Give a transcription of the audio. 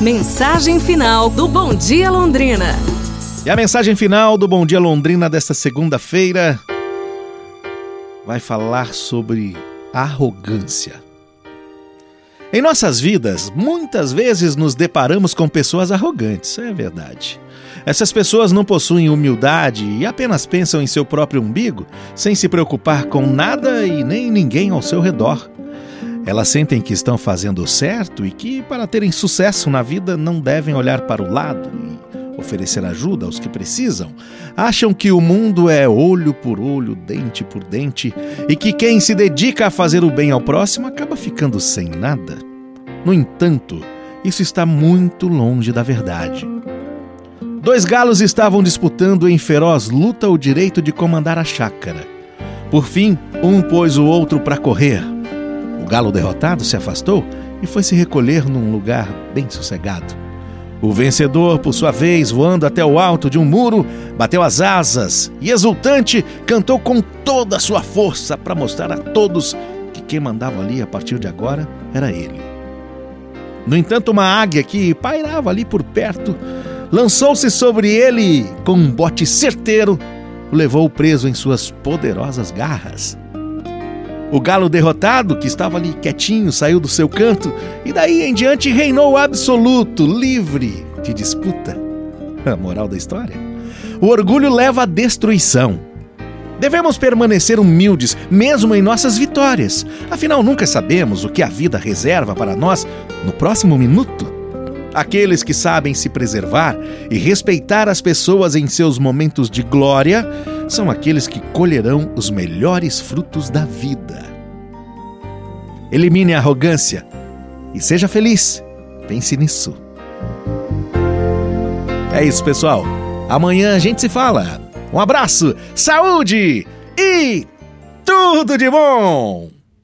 Mensagem final do Bom Dia Londrina. E a mensagem final do Bom Dia Londrina desta segunda-feira vai falar sobre arrogância. Em nossas vidas, muitas vezes nos deparamos com pessoas arrogantes, é verdade. Essas pessoas não possuem humildade e apenas pensam em seu próprio umbigo, sem se preocupar com nada e nem ninguém ao seu redor. Elas sentem que estão fazendo certo e que, para terem sucesso na vida, não devem olhar para o lado e oferecer ajuda aos que precisam. Acham que o mundo é olho por olho, dente por dente e que quem se dedica a fazer o bem ao próximo acaba ficando sem nada. No entanto, isso está muito longe da verdade. Dois galos estavam disputando em feroz luta o direito de comandar a chácara. Por fim, um pôs o outro para correr galo derrotado se afastou e foi se recolher num lugar bem sossegado. O vencedor, por sua vez, voando até o alto de um muro, bateu as asas e, exultante, cantou com toda a sua força para mostrar a todos que quem mandava ali a partir de agora era ele. No entanto, uma águia que pairava ali por perto lançou-se sobre ele com um bote certeiro, o levou preso em suas poderosas garras. O galo derrotado, que estava ali quietinho, saiu do seu canto e daí em diante reinou absoluto, livre de disputa. A moral da história? O orgulho leva à destruição. Devemos permanecer humildes, mesmo em nossas vitórias. Afinal, nunca sabemos o que a vida reserva para nós no próximo minuto. Aqueles que sabem se preservar e respeitar as pessoas em seus momentos de glória são aqueles que colherão os melhores frutos da vida. Elimine a arrogância e seja feliz. Pense nisso. É isso, pessoal. Amanhã a gente se fala. Um abraço, saúde e tudo de bom!